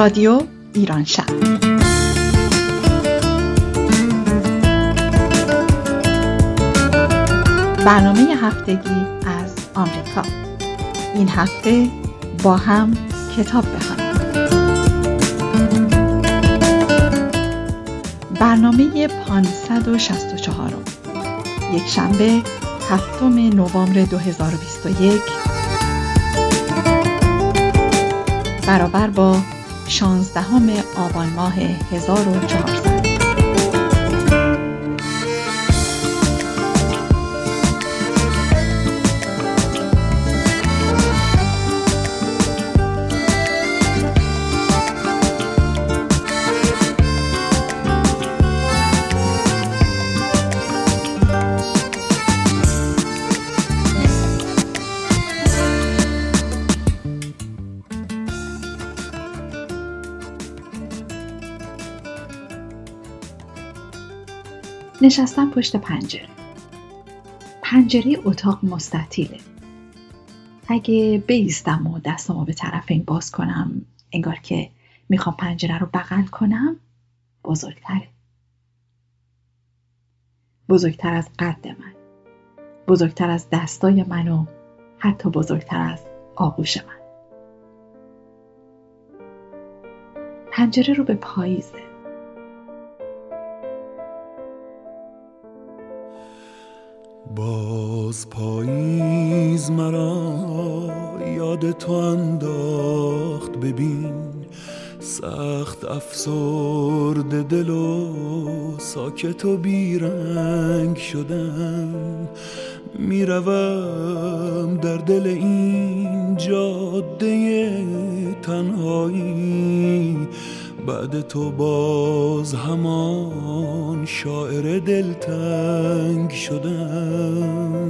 رادیو ایران شب. برنامه هفتگی از آمریکا. این هفته با هم کتاب بخوانیم برنامه 564 یک شنبه هفتم نوامبر 2021 برابر با 16 آبان ماه 1400 نشستم پشت پنجره. پنجره اتاق مستطیله. اگه بیستم و دستمو به طرف این باز کنم انگار که می‌خوام پنجره رو بغل کنم بزرگتره. بزرگتر از قد من. بزرگتر از دستای من و حتی بزرگتر از آغوش من. پنجره رو به پاییزه. باز پاییز مرا یاد تو انداخت. ببین سخت افسرد دل و ساکت و بیرنگ شدم. می‌روم در دل این جاده تنهایی. بعد تو باز همان شاعر دلتنگ شدم.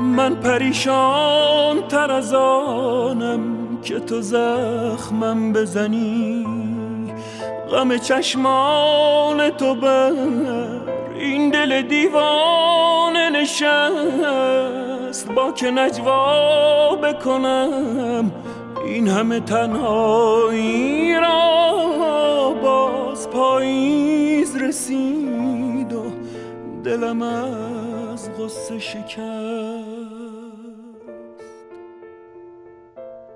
من پریشان تر از آنم که تو زخمم بزنی. غم چشمان تو بر این دل دیوانه نشست. با که نجوا بکنم این همه تنهایی را باز پاییز رسید و دلم از غصه شکست.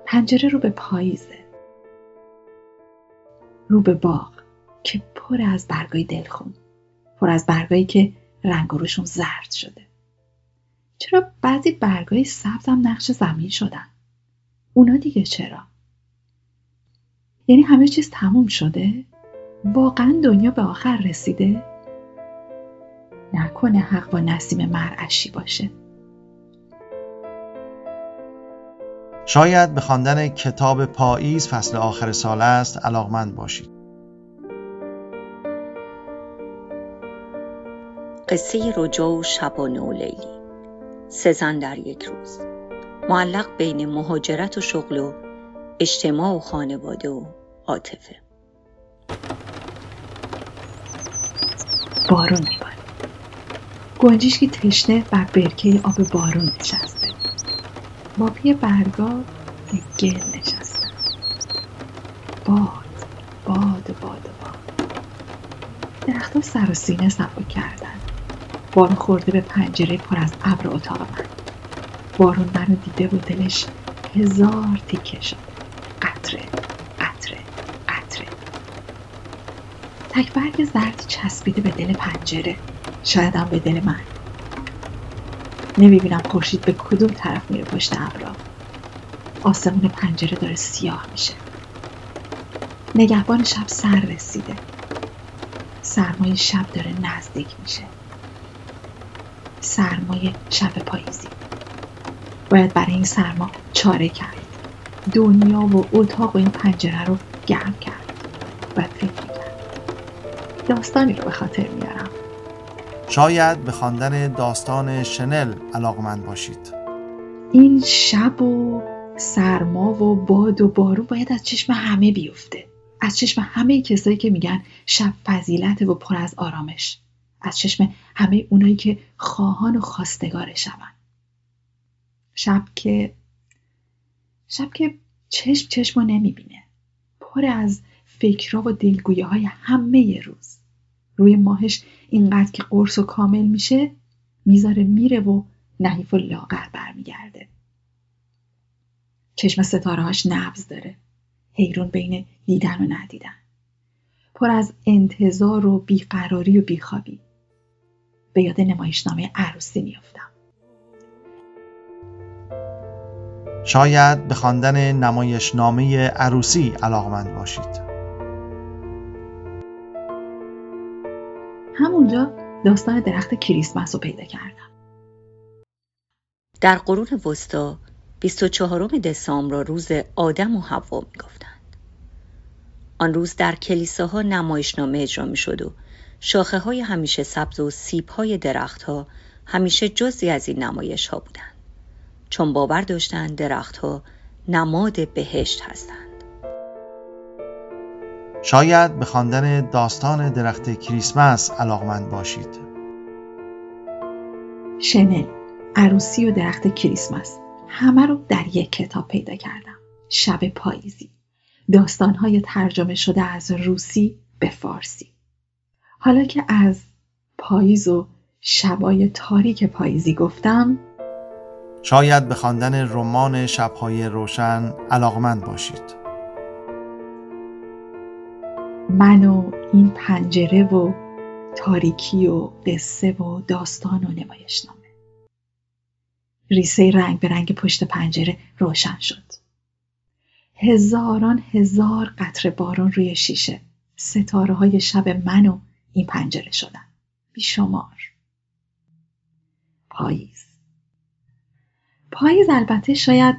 پنجره رو به پاییزه رو به باغ که پر از برگای دلخون پر از برگایی که رنگ روشون زرد شده. چرا بعضی برگای سبزم نقش زمین شدن؟ اونا دیگه چرا؟ یعنی همه چیز تموم شده؟ واقعا دنیا به آخر رسیده؟ نکنه حق با نسیم مرعشی باشه شاید به خواندن کتاب پاییز فصل آخر سال است علاقمند باشید قصه رجوع شبانه و لیلی سزن در یک روز معلق بین مهاجرت و شغل و اجتماع و خانواده و عاطفه. بارون میباره گنجیش که تشنه بر برکه آب بارون نشسته. با پی برگا به گل نشسته. باد باد باد باد. درختها سر و سینه سبا کردن. بارون خورده به پنجره پر از ابر اتاق من بارون منو دیده و دلش. هزار تیکه شد. قطره قطره قطره. تکبرگ زرد چسبیده به دل پنجره. شایدم به دل من. نمی‌بینم خورشید به کدوم طرف میره پشت ابرا. آسمون پنجره داره سیاه میشه. نگهبان شب سر رسیده. سرمایه شب داره نزدیک میشه. سرمایه شب پاییزی. باید برای این سرما چاره کرد. دنیا و اتاق و این پنجره رو گرم کرد باید فکر کرد داستانی رو به خاطر میارم. شاید به خواندن داستان شنل علاقمند باشید. این شب و سرما و باد و بارون باید از چشم همه بیفته. از چشم همه کسایی که میگن شب فضیلت و پر از آرامش. از چشم همه اونایی که خواهان و خواستگار شبن شب که شب که چشم چشم رو نمی‌بینه. پر از فکرها و دلگویه های همه روز. روی ماهش اینقدر که قرص و کامل میشه می‌ذاره میره و نحیف و لاغر برمیگرده. چشم ستارهاش نبز داره. حیرون بین دیدن و ندیدن. پر از انتظار و بیقراری و بیخوابی. به یاد نمایشنامه عروسی میافتم. شاید به خواندن نمایشنامه عروسی علاقمند باشید. همونجا داستان درخت کریسمس رو پیدا کردم. در قرون وسطا 24 دسامبر را روز آدم و حوا می‌گفتند. آن روز در کلیساها نمایشنامه اجرا می‌شد و شاخه های همیشه سبز و سیب های درختها همیشه جزی از این نمایش ها بودند. چون باور داشتند درختها نماد بهشت هستند. شاید به خواندن داستان درخت کریسمس علاقمند باشید. شنل عروسی و درخت کریسمس همه رو در یک کتاب پیدا کردم. شب پاییزی. داستانهای ترجمه شده از روسی به فارسی. حالا که از پاییز و شبای تاریک پاییزی گفتم شاید به خواندن رمان شبهای روشن علاقمند باشید. من و این پنجره و تاریکی و قصه و داستان و نمایشنامه. ریسه رنگ به رنگ پشت پنجره روشن شد. هزاران هزار قطره باران روی شیشه. ستاره های شب من و این پنجره شدن. بیشمار. پاییز. پاییز البته شاید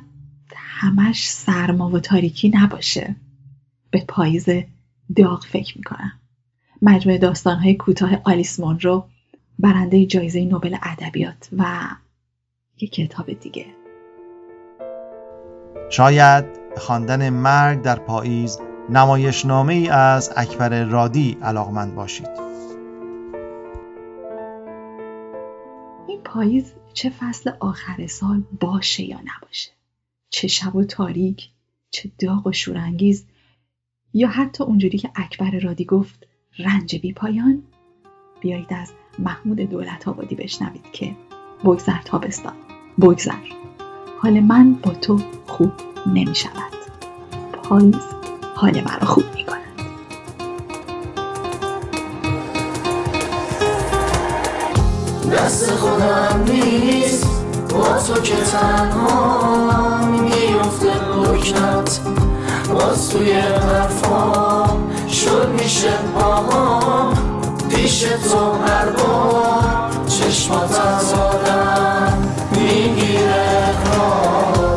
همش سرما و تاریکی نباشه. به پاییز داغ فکر می‌کنم. مجموعه داستانهای کوتاه آلیس مونرو برنده جایزه نوبل ادبیات و یک کتاب دیگه. شاید خواندن مرگ در پاییز نمایشنامه ای از اکبر رادی علاقمند باشید. این پاییز چه فصل آخر سال باشه یا نباشه؟ چه شب و تاریک چه داغ و شورانگیز یا حتی اونجوری که اکبر رادی گفت رنج بی پایان؟ بیایید از محمود دولت آبادی بشنوید که بگذر تابستان بگذر. حال من با تو خوب نمی شود پاییز حال مرا خوب می کند دست خودم نیست. با تو که تنها میفته لکنت باز توی حرفام شد میشه پاهام پیش تو هر بار چشمات از آدم می‌گیره.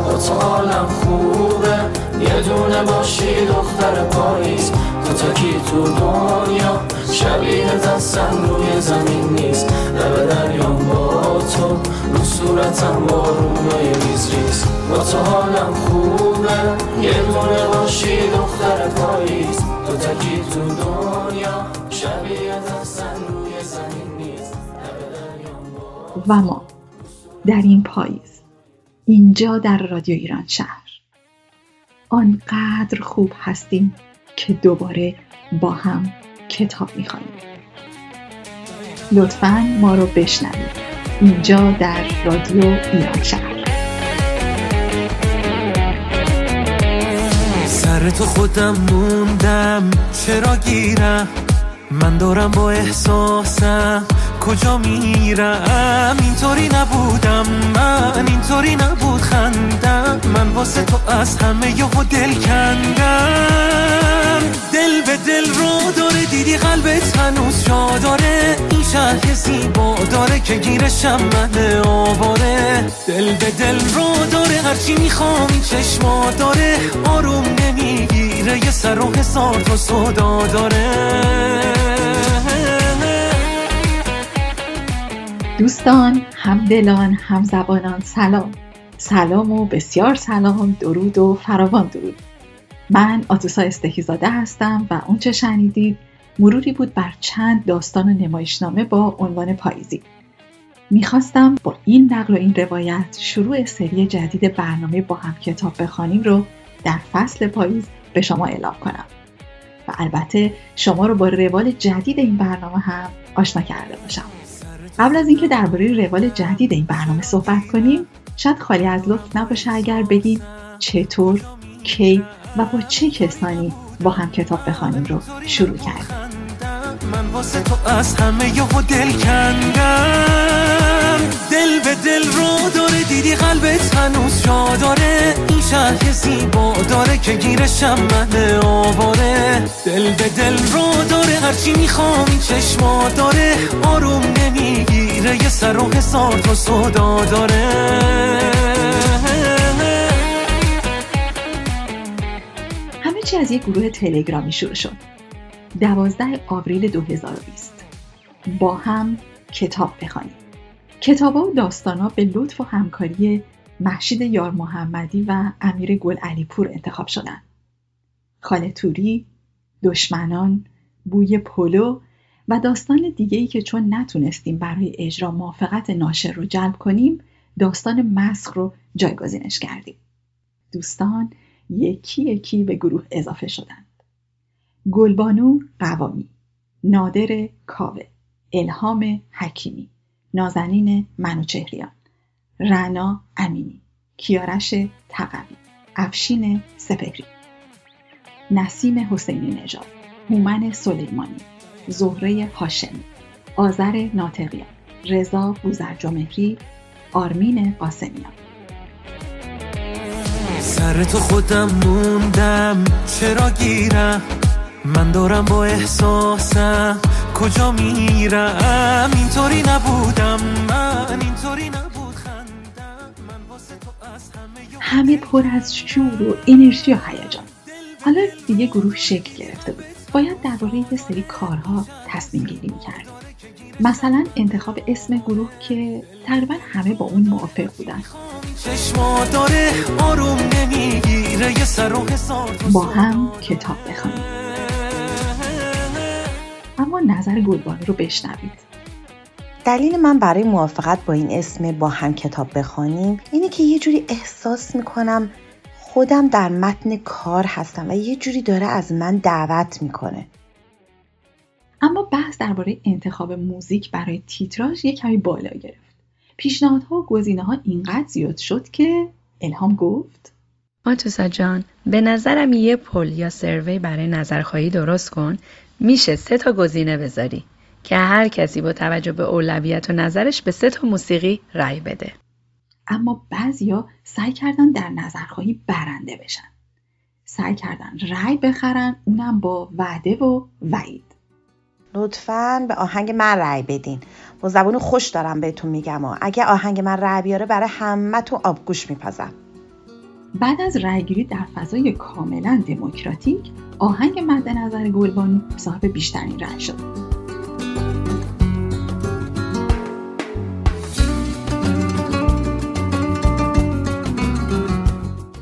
با تو حالم خوبه. یه دونه باشی دختر پاییز. تو تکی تو دنیا. شبیه دستم روی زمین نیست. لب دریام با تو رو صورتم بارونای ریز ریز. با تو حالم خوبه یه دونه باشی دختر پاییز. تو تکی تو دنیا شبیه دستم روی زمین نیست. و ما در این پاییز اینجا در رادیو ایران شهر. آنقدر خوب هستیم که دوباره با هم کتاب می‌خوانیم. لطفا ما رو بشنوید. اینجا در رادیو ایران شهر. سر تو خودم موندم. چرا گیرم؟ من دارم با احساسم. کجا میرم؟ اینطوری نبودم. من اینطوری نبود. خندم. واسه تو از همه یهو دل کندم. دل به دل رو داره دیدی قلبت هنوز جا داره. این شهر زیبا داره که گیرشم من آواره. دل به دل رو داره هرچی می‌خوام این چشما داره. آروم نمی‌گیره یه سر و حسار تو صدا داره. دوستان همدلان همزبانان سلام. سلام و بسیار سلام درود و فراوان درود. من آتوسا استهیزاده هستم و اونچه شنیدید مروری بود بر چند داستان و نمایشنامه با عنوان پاییزی. می‌خواستم با این نقل و این روایت شروع سری جدید برنامه با هم کتاب بخوانیم رو در فصل پاییز به شما اعلام کنم. و البته شما رو با روال جدید این برنامه هم آشنا کرده باشم. قبل از اینکه درباره روال جدید این برنامه صحبت کنیم شاید خالی از لطف نباشه اگر بگیم چطور کی و با چه کسانی با هم کتاب بخوانیم رو شروع کردیم. من واسه تو از همه یهو دل کندم. دل به دل رو داره دیدی قلبت هنوز جا داره شهر زیبا داره که گیرشم من آواره. دل به دل رو داره هرچی می‌خوام این چشما داره. آروم نمی‌گیره یه سر و حسار تو صدا داره. همه چی از یک گروه تلگرامی شروع شد. 12 آوریل 2020 با هم کتاب بخوانیم. کتاب و داستانا به لطف و همکاری محشید یار محمدی و امیر گل علی پور انتخاب شدند. خاله توری، دشمنان، بوی پلو و داستان دیگه‌ای که چون نتونستیم برای اجرا موافقت ناشر رو جلب کنیم داستان مسخ رو جایگزینش کردیم. دوستان یکی یکی به گروه اضافه شدند. گلبانو قوامی نادر کاوه الهام حکیمی نازنین منوچهریان رنا امینی کیارش تقوی افشین سپهری نسیم حسینی نژاد هومن سلیمانی زهره هاشمی آذر ناطقیان رضا بوزرجمهری آرمین قاسمیان. سر تو خودم موندم چرا گیرم؟ من دارم با احساسم کجا میرم؟ اینطوری نبودم من اینطوری نبود همه پر از شور و انرژی و هیجان. حالا دیگه گروه شکل گرفته بود. باید درباره یه سری کارها تصمیم گیری می‌کردیم مثلا انتخاب اسم گروه که تقریبا همه با اون موافق بودن. با هم کتاب بخوانیم اما نظر گلبانو رو بشنوید. دلیل من برای موافقت با این اسم با هم کتاب بخوانیم اینه که یه جوری احساس می‌کنم خودم در متن کار هستم و یه جوری داره از من دعوت می‌کنه. اما بحث درباره انتخاب موزیک برای تیتراژ یک کمی بالا گرفت. پیشنهادها و گزینه ها اینقدر زیاد شد که الهام گفت. ماتوسا جان به نظرم یه پل یا سروی برای نظرخواهی درست کن. میشه سه تا گزینه بذاری. که هر کسی با توجه به اولویت و نظرش به سه تا موسیقی رأی بده. اما بعضیا سعی کردن در نظرخواهی برنده بشن. سعی کردن رأی بخرن اونم با وعده و وعید. لطفا به آهنگ من رأی بدین. با زبون خوش دارم بهتون میگم و اگه آهنگ من رأی بیاره برای همه تو آبگوش میپزم بعد از رأیگیری در فضای کاملا دموکراتیک آهنگ مد نظر گلبانو صاحب بیشترین رأی شد.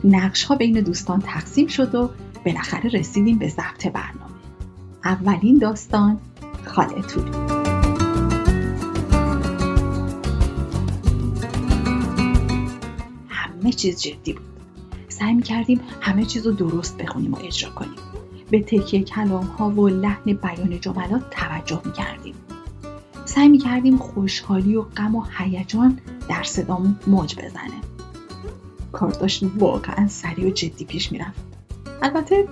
نقش ها بین دوستان تقسیم شد و بالاخره رسیدیم به ضبط برنامه. اولین داستان خاله توری همه چیز جدی بود. سعی می کردیم همه چیز رو درست بخونیم و اجرا کنیم. به تکیه کلام ها و لحن بیان جملات توجه می کردیم سعی می کردیم خوشحالی و غم و هیجان در صدامون موج بزنه. کار داشت واقعا سریع و جدی پیش می‌رفت البته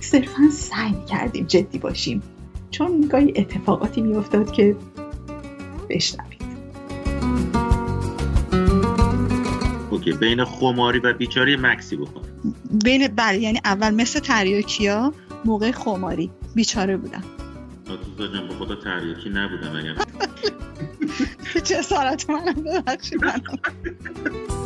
صرفا سعی می کردیم جدی باشیم چون گاهی اتفاقاتی میافتاد که بشنوید. اوکی بین خماری و بیچاری مکسی بکن. بین بله یعنی اول مثل تریاکیا موقع خماری بیچاره بودم. آتوزا جان به خدا تریاکی نبودم اگر. چه سارت منم ببخشید. منم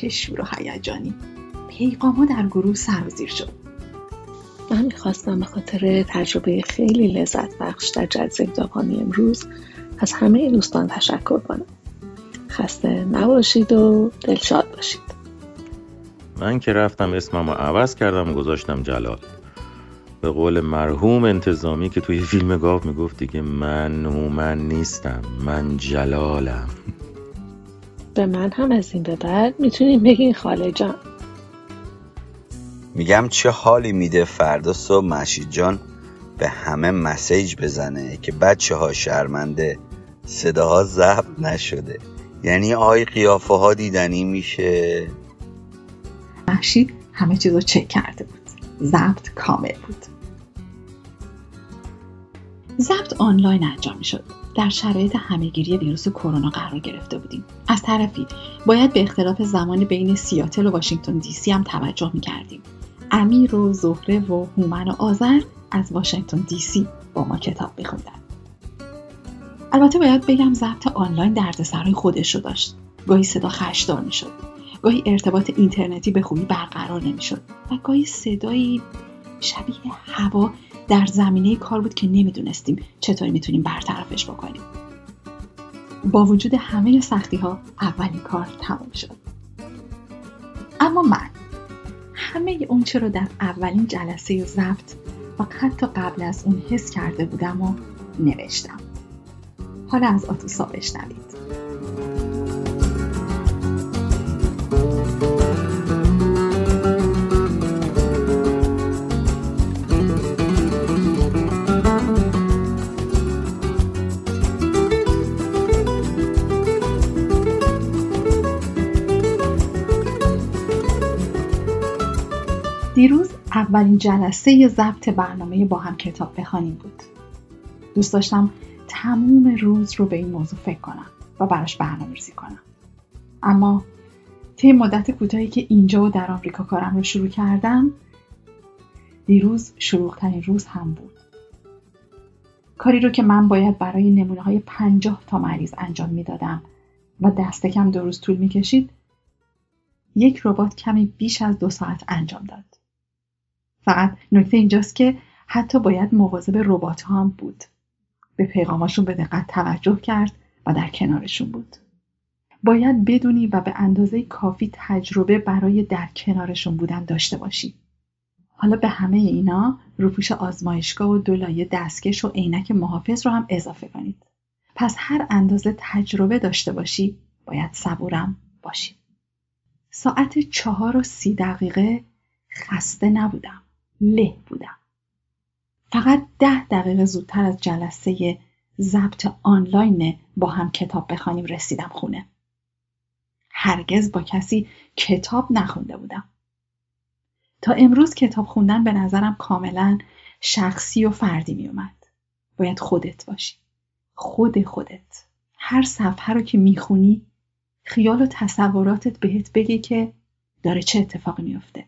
چه شور و هیجانی. پیغاما در گروه سرازیر شد. من می‌خواستم به خاطر تجربه خیلی لذت بخش در جلسه کتابخوانی امروز از همه دوستان تشکر کنم. خسته نباشید و دلشاد باشید. من که رفتم اسمم رو عوض کردم و گذاشتم جلال. به قول مرحوم انتظامی که توی فیلم گاو می‌گفت دیگه من هومن نیستم من جلالم. به من هم از این به بعد می‌تونیم بگین خاله جان. میگم چه حالی میده فردا صبح مشید جان به همه مسیج بزنه که بچه ها شرمنده صداها ضبط نشده. یعنی آی قیافه ها دیدنی میشه. محشید همه چیز رو چک کرده بود. ضبط کامل بود. ضبط آنلاین انجام شد در شرایط همهگیری ویروس کرونا قرار گرفته بودیم. از طرفی باید به اختلاف زمان بین سیاتل و واشنگتن دی سی هم توجه می کردیم امیر و زهره و هومن و آذر از واشنگتن دی سی با ما کتاب میخوندن. البته باید بگم ضبط آنلاین دردسرهای خودش رو داشت. گاهی صدا خشدار می‌شد. گاهی ارتباط اینترنتی به خوبی برقرار نمی‌شد. و گاهی صدایی شبیه هوا در زمینه کار بود که نمی‌دونستیم چطور می‌تونیم برطرفش بکنیم. با وجود همه سختی ها اولین کار تمام شد. اما من همه اون رو در اولین جلسه ضبط و حتی قبل از اون حس کرده بودم و نوشتم. حالا از آتوسا بشنوید اولین جلسه ضبط برنامه با هم کتاب بخوانیم بود. دوست داشتم تموم روز رو به این موضوع فکر کنم و براش برنامه ریزی کنم. اما طی مدت کوتاهی که اینجا و در آمریکا کارم رو شروع کردم دیروز شروعترین روز هم بود. کاری رو که من باید برای نمونه های پنجاه تا مریض انجام می‌دادم و دست کم دو روز طول می‌کشید یک ربات کمی بیش از دو ساعت انجام داد. فقط نکته اینجاست که حتی باید مواظب ربات هم بود. به پیغاماشون به دقت توجه کرد و در کنارشون بود. باید بدونی و به اندازه کافی تجربه برای در کنارشون بودن داشته باشی. حالا به همه اینا روپوش آزمایشگاه و دولایه دستکش و عینک محافظ رو هم اضافه کنید. پس هر اندازه تجربه داشته باشی باید صبورم باشی. ساعت چهار و سی دقیقه خسته نبودم. له بودم. فقط ده دقیقه زودتر از جلسه ضبط آنلاین با هم کتاب بخوانیم رسیدم خونه. هرگز با کسی کتاب نخونده بودم. تا امروز کتاب خوندن به نظرم کاملا شخصی و فردی می اومد. باید خودت باشی. خود خودت. هر صفحه رو که می‌خونی خیال و تصوراتت بهت بگه که داره چه اتفاقی میفته.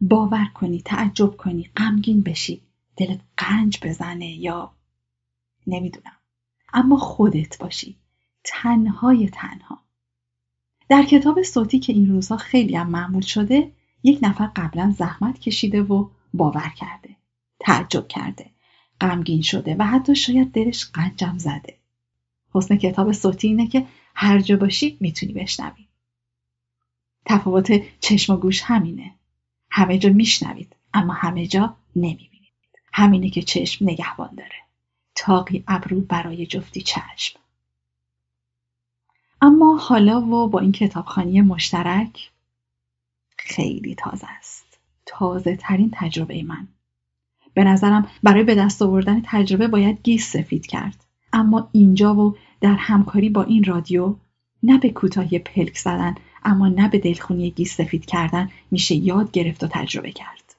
باور کنی تعجب کنی غمگین بشی. دلت قنج بزنه یا نمی‌دونم. اما خودت باشی. تنهای تنها. در کتاب صوتی که این روزها خیلی هم معمول شده یک نفر قبلا زحمت کشیده و باور کرده تعجب کرده غمگین شده و حتی شاید دلش قنجم زده. حسن کتاب صوتی اینه که هر جا باشی می‌تونی بشنوی. تفاوت چشم و گوش همینه. همه جا میشنوید اما همه جا نمی‌بینید. همینه که چشم نگهبان داره. تاقی ابرو برای جفتی چشم. اما حالا و با این کتابخانی مشترک خیلی تازه است. تازه ترین تجربه من. به نظرم برای به دست آوردن تجربه باید گیس سفید کرد. اما اینجا و در همکاری با این رادیو نه به کوتاهی پلک زدن اما نه به دلخونی گیس سفید کردن میشه یاد گرفت و تجربه کرد.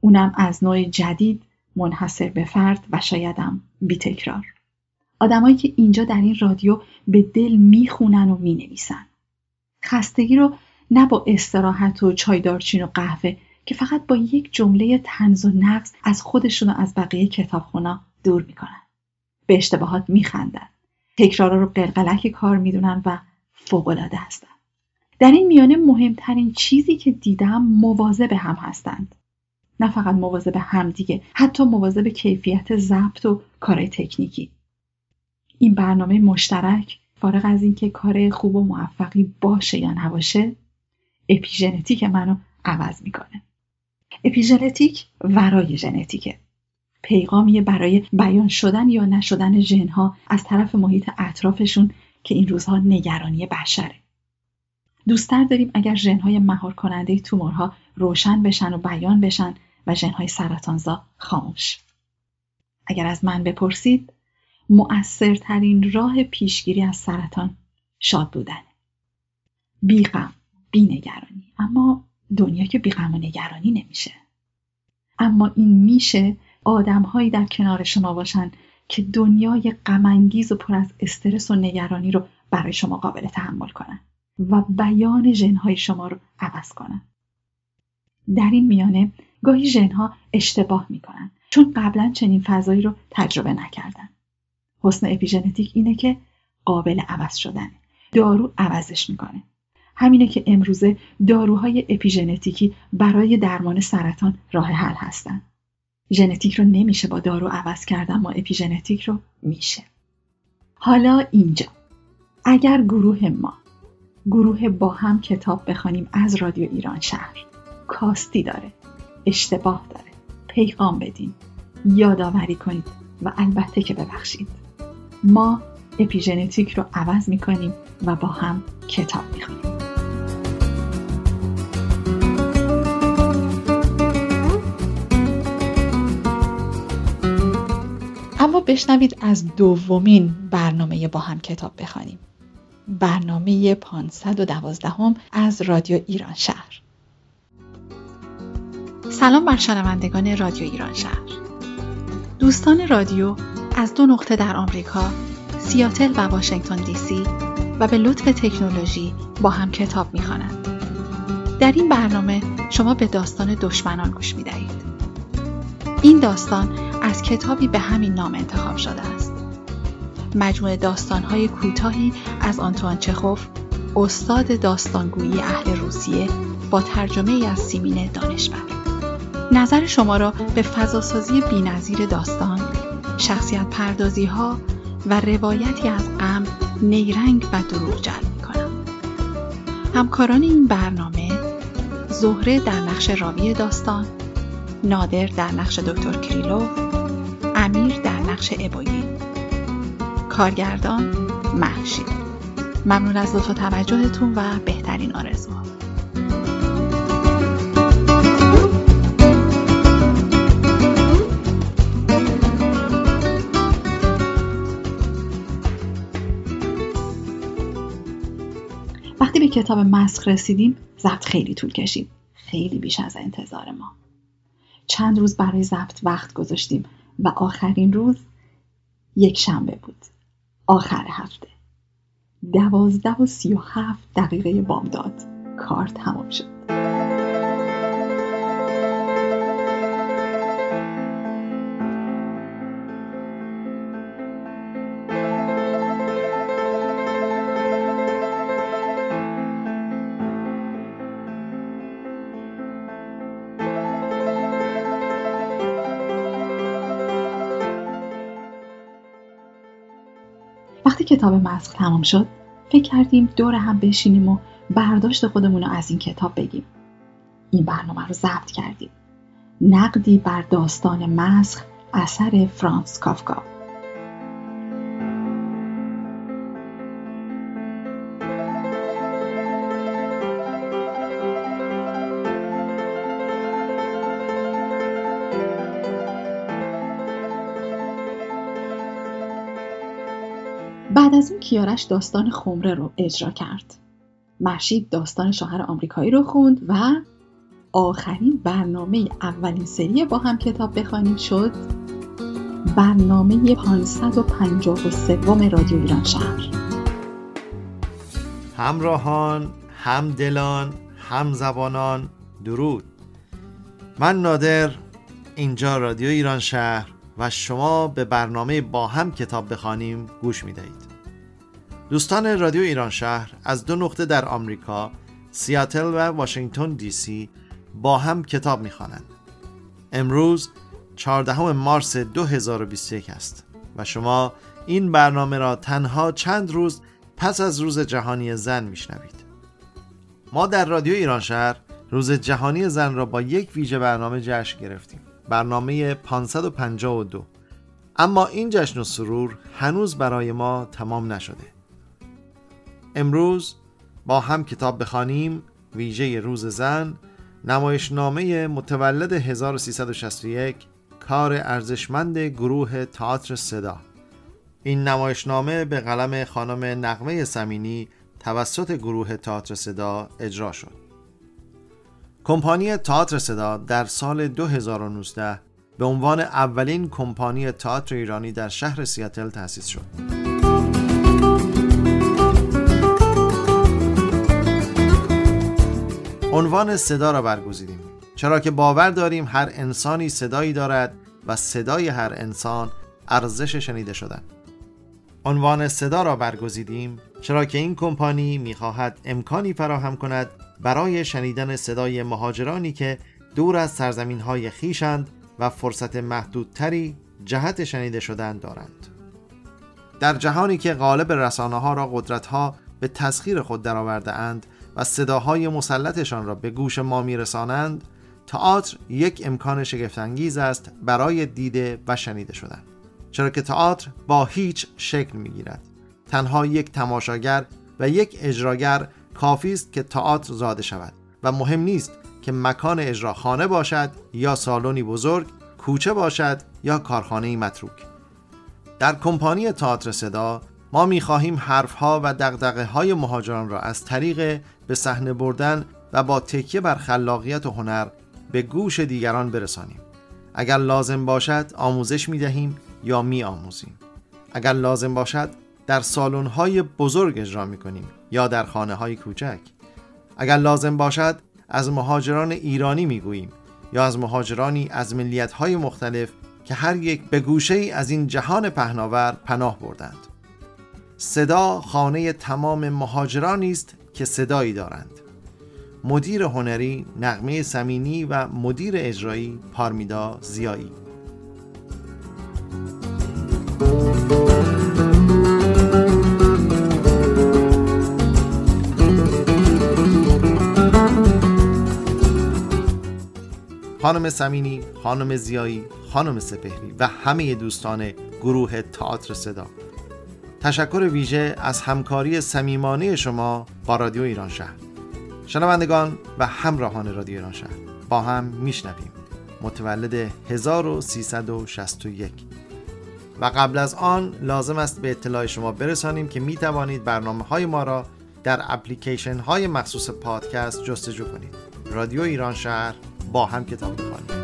اونم از نوع جدید منحصر به فرد و شایدم بی تکرار. آدمایی که اینجا در این رادیو به دل می‌خونن و می‌نویسن. خستگی رو نه با استراحت و چایدارچین و قهوه که فقط با یک جمله تنز و نقص از خودشون و از بقیه کتابخونا دور می‌کنن. به اشتباهات میخندن. تکرارا رو قلقلک کار می‌دونن و فوقالعاده هستن. در این میانه مهمترین چیزی که دیدم مواظب هم هستند. نه فقط مواظب هم دیگه حتی مواظب کیفیت ضبط و کارهای تکنیکی. این برنامه مشترک فارغ از اینکه کار خوب و موفقی باشه یا نباشه اپیژنتیک منو عوض می‌کنه اپیژنتیک ورای ژنتیکه پیغامی برای بیان شدن یا نشدن ژنها از طرف محیط اطرافشون که این روزها نگرانی بشره دوستتر داریم اگر ژنهای مهار کننده تومورها روشن بشن و بیان بشن و ژنهای سرطانزا خاموش. اگر از من بپرسید مؤثرترین راه پیشگیری از سرطان شاد بودنه بیغم بینگرانی. اما دنیا که بیغم و نگرانی نمیشه. اما این میشه آدمهایی در کنار شما باشن که دنیای غمانگیز و پر از استرس و نگرانی رو برای شما قابل تحمل کنن. و بیان ژنهای شما رو عوض کنن. در این میانه گاهی ژنها اشتباه می‌کنن چون قبلا چنین فضایی رو تجربه نکردن. حسن اپیژنتیک اینه که قابل عوض شدن دارو عوضش می‌کنه. همینه که امروزه داروهای اپیژنتیکی برای درمان سرطان راه حل هستن. ژنتیک رو نمیشه با دارو عوض کردن ما اپیژنتیک رو میشه. حالا اینجا. اگر گروه ما گروه با هم کتاب بخوانیم از رادیو ایران شهر. کاستی داره اشتباه داره پیغام بدین یادآوری کنید و البته که ببخشید. ما اپیژنتیک رو عوض می‌کنیم و با هم کتاب می‌خونیم. اما بشنوید از دومین برنامه با هم کتاب بخوانیم. برنامه 512 هم از رادیو ایران شهر. سلام بر شنوندگان رادیو ایران شهر. دوستان رادیو از دو نقطه در آمریکا سیاتل و واشنگتن دی سی و به لطف تکنولوژی با هم کتاب می‌خوانند. در این برنامه شما به داستان دشمنان گوش می‌دهید. این داستان از کتابی به همین نام انتخاب شده است. مجموعه داستانهای کوتاهی از آنتوان چخوف استاد داستانگویی اهل روسیه با ترجمه از سیمین دانشور نظر شما را به فضاسازی بینظیر داستان شخصیت پردازی ها و روایتی از غم، نیرنگ و دروغ جلب می کنم. همکاران این برنامه زهره در نقش راوی داستان، نادر در نقش دکتر کریلو، امیر در نقش ابویی، کارگردان محشید. ممنون از لطف توجهتون و بهترین آرزوها. وقتی به کتاب مسخ رسیدیم ضبط خیلی طول کشید خیلی بیش از انتظار ما چند روز برای ضبط وقت گذاشتیم و آخرین روز یک شنبه بود آخر هفته. دوازده و سی و هفت دقیقه بامداد. کار تمام شد. کتاب مسخ تمام شد فکر کردیم دور هم بشینیم و برداشت خودمون رو از این کتاب بگیم این برنامه رو ضبط کردیم. نقدی بر داستان مسخ اثر فرانس کافکا. از اون کیارش داستان خمره رو اجرا کرد. مرشید داستان شوهر آمریکایی رو خوند و آخرین برنامه اولین سری با هم کتاب بخوانیم شد. برنامه 553 رادیو ایران شهر. همراهان همدلان همزبانان درود. من نادر اینجا رادیو ایران شهر و شما به برنامه با هم کتاب بخوانیم گوش می دهید. دوستان رادیو ایران شهر از دو نقطه در آمریکا سیاتل و واشنگتن دی سی با هم کتاب می خوانند. امروز 14 مارس 2021 است و شما این برنامه را تنها چند روز پس از روز جهانی زن میشنوید. ما در رادیو ایران شهر روز جهانی زن را با یک ویژه برنامه جشن گرفتیم برنامه 552 اما این جشن و سرور هنوز برای ما تمام نشده امروز با هم کتاب بخوانیم ویژه روز زن نمایشنامه متولد 1361 کار ارزشمند گروه تئاتر صدا این نمایشنامه به قلم خانم نقمه سمینی توسط گروه تئاتر صدا اجرا شد کمپانی تئاتر صدا در سال 2019 به عنوان اولین کمپانی تئاتر ایرانی در شهر سیاتل تأسیس شد. عنوان صدا را برگزیدیم. چرا که باور داریم هر انسانی صدایی دارد و صدای هر انسان ارزش شنیده شدن. عنوان صدا را برگزیدیم چرا که این کمپانی می‌خواهد امکانی فراهم کند برای شنیدن صدای مهاجرانی که دور از سرزمین های خیشند و فرصت محدودتری جهت شنیده شدن دارند. در جهانی که غالب رسانه ها را قدرت ها به تسخیر خود درآورده اند و صداهای مسلطشان را به گوش ما میرسانند تئاتر یک امکان شگفتانگیز است برای دیده و شنیده شدن. چرا که تئاتر با هیچ شکل می‌گیرد. تنها یک تماشاگر و یک اجراگر کافی است که تئاتر زاده شود و مهم نیست که مکان اجرا خانه باشد یا سالنی بزرگ کوچه باشد یا کارخانه متروک. در کمپانی تئاتر صدا ما می‌خواهیم حرفها و دقدقه های مهاجران را از طریق به صحنه بردن و با تکیه بر خلاقیت و هنر به گوش دیگران برسانیم. اگر لازم باشد آموزش می دهیم یا می آموزیم اگر لازم باشد در سالن های بزرگ اجرا می کنیم یا در خانه های کوچک. اگر لازم باشد از مهاجران ایرانی می گوییم یا از مهاجرانی از ملیت های مختلف که هر یک به گوشه ای از این جهان پهناور پناه بردند. صدا خانه تمام مهاجرانی است که صدایی دارند. مدیر هنری نقمه سمینی و مدیر اجرایی پارمیدا زیایی. خانم سمینی، خانم زیایی، خانم سپهری و همه دوستان گروه تئاتر صدا. تشکر ویژه از همکاری صمیمانه شما با رادیو ایران شهر. شنوندگان و همراهان رادیو ایران شهر با هم میشنویم. متولد 1361 و قبل از آن لازم است به اطلاع شما برسانیم که می توانید برنامه های ما را در اپلیکیشن های مخصوص پادکست جستجو کنید. رادیو ایران شهر با هم کتاب بخوانیم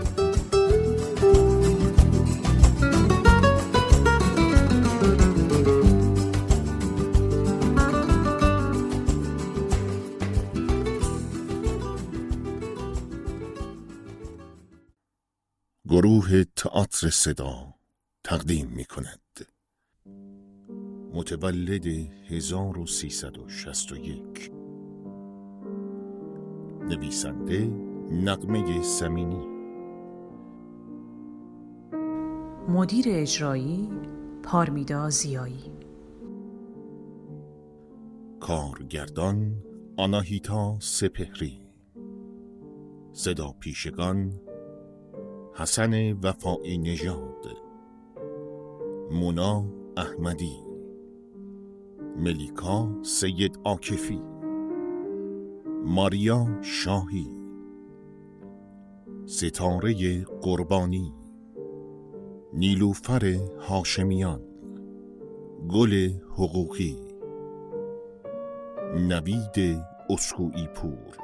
گروه تئاتر صدا تقدیم می کند متولد 1361 نویسنده نقمه سمینی. مدیر اجرایی پارمیدا زیایی. کارگردان آناهیتا سپهری. صدا پیشگان حسن وفایی نژاد. مونا احمدی. ملیکا سید آکفی ماریا شاهی. ستاره قربانی. نیلوفر هاشمیان. گل حقوقی. نوید اسکوئی پور.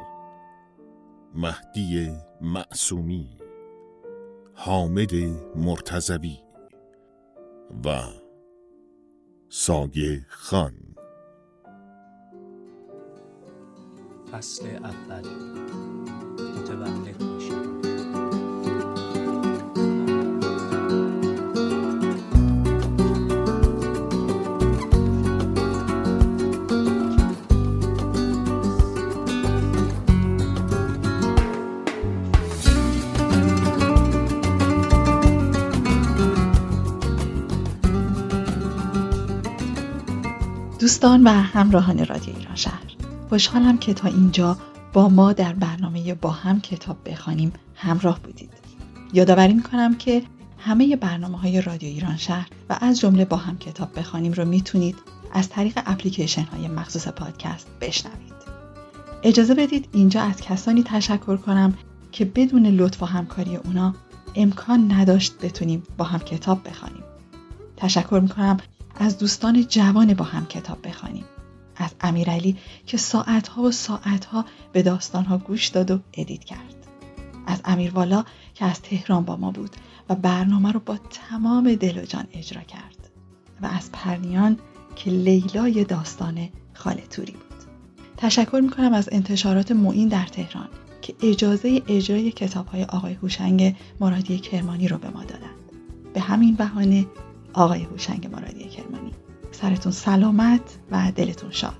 مهدی معصومی. حامد مرتزوی و ساگه خان. فصل اول. متولد. دوستان و همراهان رادیو ایران شهر. خوشحالم که تا اینجا با ما در برنامه با هم کتاب بخوانیم همراه بودید. یادآوری می‌کنم که همه برنامه های رادیو ایران شهر و از جمله با هم کتاب بخوانیم رو می‌تونید از طریق اپلیکیشن های مخصوص پادکست بشنوید. اجازه بدید اینجا از کسانی تشکر کنم که بدون لطف و همکاری اونا امکان نداشت بتونیم با هم کتاب بخوانیم. تشکر می‌کنم از دوستان جوان با هم کتاب بخوانیم. از امیرعلی که ساعتها و ساعتها به داستانها گوش داد و ادیت کرد. از امیروالا که از تهران با ما بود و برنامه رو با تمام دل و جان اجرا کرد. و از پرنیان که لیلای داستان خاله توری بود. تشکر می‌کنم از انتشارات معین در تهران که اجازه اجرای کتاب های آقای هوشنگ مرادی کرمانی رو به ما دادند. به همین بهانه آقای هوشنگ مرادی کرمانی. سرتون سلامت و دلتون شاد.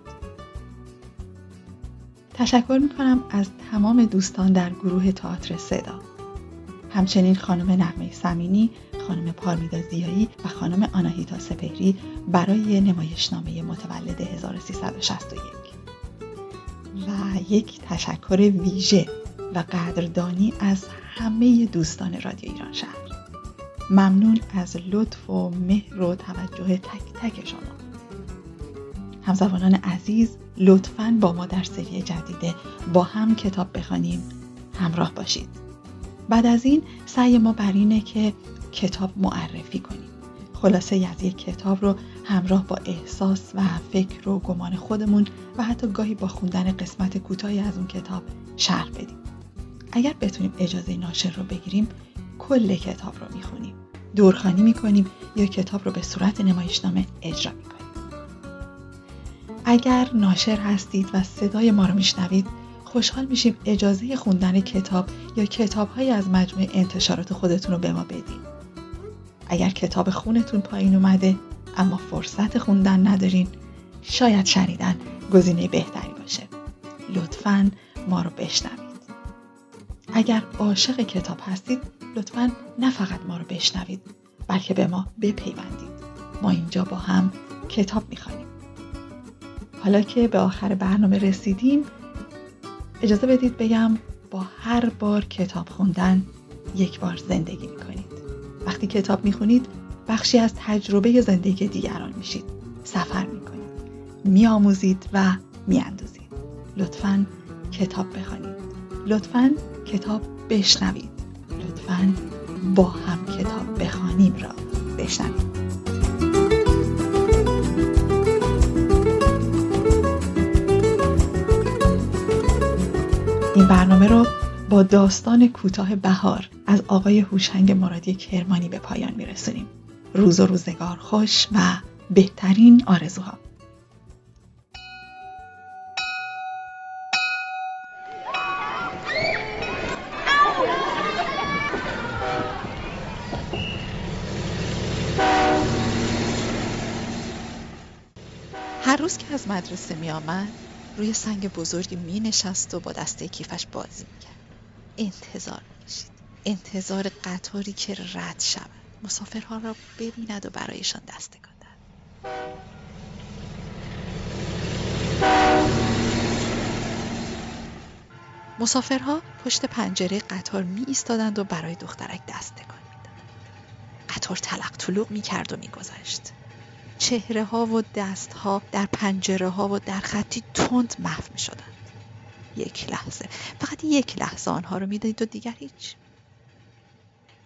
تشکر می‌کنم از تمام دوستان در گروه تئاتر صدا. همچنین خانم نغمه سمینی، خانم پارمیدا زیایی و خانم آناهیتا سپهری برای نمایشنامه متولد 1361 و یک تشکر ویژه و قدردانی از همه دوستان رادیو ایران شهر. ممنون از لطف و مهر و توجه تک تک شما. همزبانان عزیز لطفاً با ما در سری جدیده با هم کتاب بخوانیم. همراه باشید. بعد از این سعی ما بر اینه که کتاب معرفی کنیم. خلاصه از یک کتاب رو همراه با احساس و فکر و گمان خودمون و حتی گاهی با خوندن قسمت کوتاهی از اون کتاب شرح بدیم. اگر بتونیم اجازه ناشر رو بگیریم کل کتاب رو می‌خونیم. دورخانی می‌کنیم یا کتاب رو به صورت نمایشنامه اجرا می‌کنیم. اگر ناشر هستید و صدای ما رو میشنوید خوشحال میشیم اجازه خوندن کتاب یا کتابهایی از مجموعه انتشارات خودتون رو به ما بدید اگر کتاب خونتون پایین اومده اما فرصت خوندن ندارین شاید شنیدن گزینه بهتری باشه. لطفاً ما رو بشنوید. اگر عاشق کتاب هستید لطفاً نه فقط ما رو بشنوید بلکه به ما بپیوندید. ما اینجا با هم کتاب می‌خوانیم. حالا که به آخر برنامه رسیدیم اجازه بدید بگم با هر بار کتاب خوندن یک بار زندگی می‌کنید. وقتی کتاب می‌خونید بخشی از تجربه زندگی دیگران میشید. سفر می‌کنید. میآموزید و میاندازید لطفا کتاب بخوانید. لطفا کتاب بشنوید. لطفا با هم کتاب بخوانیم را بشنوید این برنامه رو با داستان کوتاه بهار از آقای هوشنگ مرادی کرمانی به پایان میرسونیم. روز و روزگار خوش و بهترین آرزوها. هر روز که از مدرسه می آمد روی سنگ بزرگی می نشست و با دسته کیفش بازی می کرد. انتظار می کشید. انتظار قطاری که رد شود. مسافرها را ببیند و برایشان دست تکان مسافرها پشت پنجره قطار می ایستادند و برای دخترک دست تکان. قطار تلق طلوق می کرد و می گذشت. چهره ها و دست ها در پنجره ها و در خطی تند محو می شدند. یک لحظه فقط یک لحظه آنها رو می‌دادید و دیگر هیچ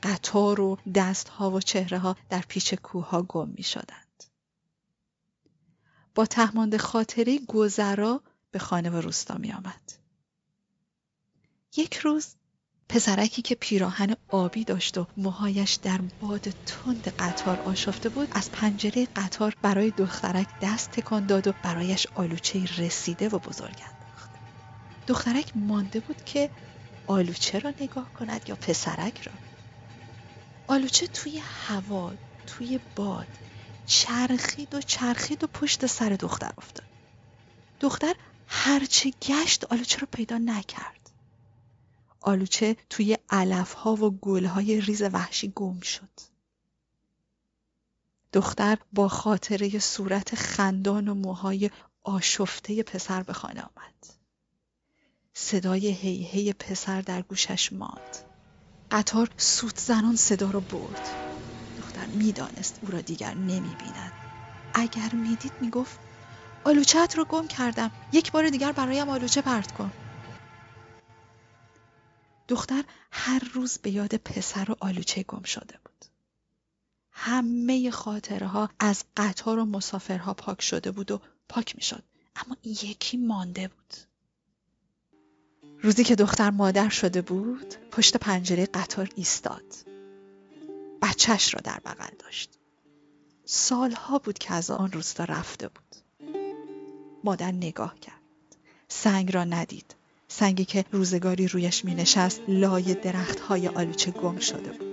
قطار و دست ها و چهره ها در پیچ کوه ها گم می شدند. با تهماند خاطری گذرا به خانه و روستا می آمد. یک روز پسرکی که پیراهن آبی داشت و موهایش در باد تند قطار آشفته بود از پنجره قطار برای دخترک دست تکان داد و برایش آلوچه رسیده و بزرگ انداخت. دخترک مانده بود که آلوچه را نگاه کند یا پسرک را. آلوچه توی هوا توی باد چرخید و چرخید و پشت سر دختر افتاد. دختر هرچه گشت آلوچه را پیدا نکرد. آلوچه توی علف ها و گل های ریز وحشی گم شد. دختر با خاطره صورت خندان و موهای آشفته پسر به خانه آمد. صدای هی هی پسر در گوشش ماند. قطار سوت زنان صدا رو برد. دختر می‌دانست او را دیگر نمی‌بیند. اگر می‌دید می‌گفت آلوچت رو گم کردم. یک بار دیگر برایم آلوچه پرت کن. دختر هر روز به یاد پسر و آلوچه گم شده بود همه خاطره ها از قطار و مسافرها پاک شده بود و پاک می شد. اما یکی مانده بود. روزی که دختر مادر شده بود پشت پنجره قطار ایستاد. بچهش را در بغل داشت. سالها بود که از آن روستا رفته بود. مادر نگاه کرد. سنگ را ندید. سنگی که روزگاری رویش می نشست لای درخت های آلوچه گم شده بود.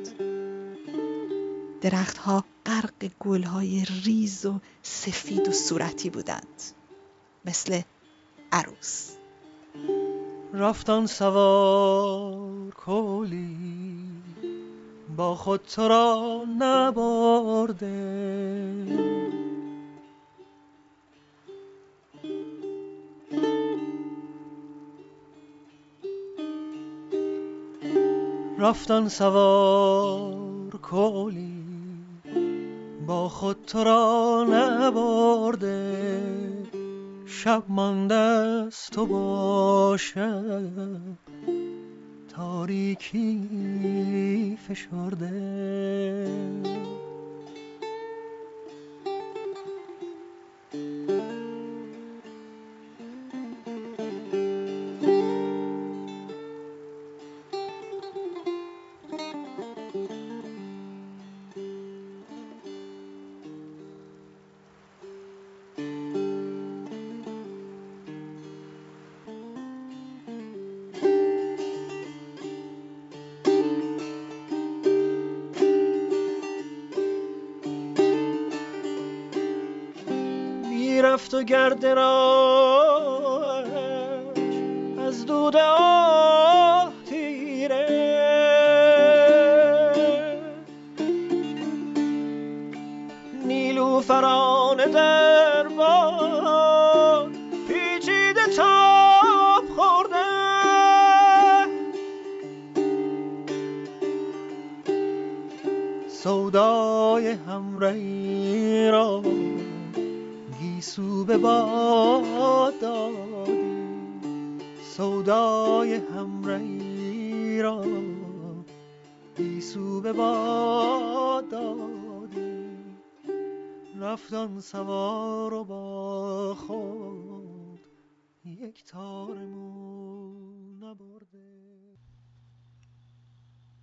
درختها غرق گلهای ریز و سفید و صورتی بودند مثل عروس رفتن سوار کولی با خود تو را نبرده رفتن سوار کولی با خود تو را نبرده. شب مانده است تو باشد تاریکی فشرده. رفت و گرد راش از دود آه به باد دادی سودای همرهی را گیسو به باد دادی رفتن سوار و با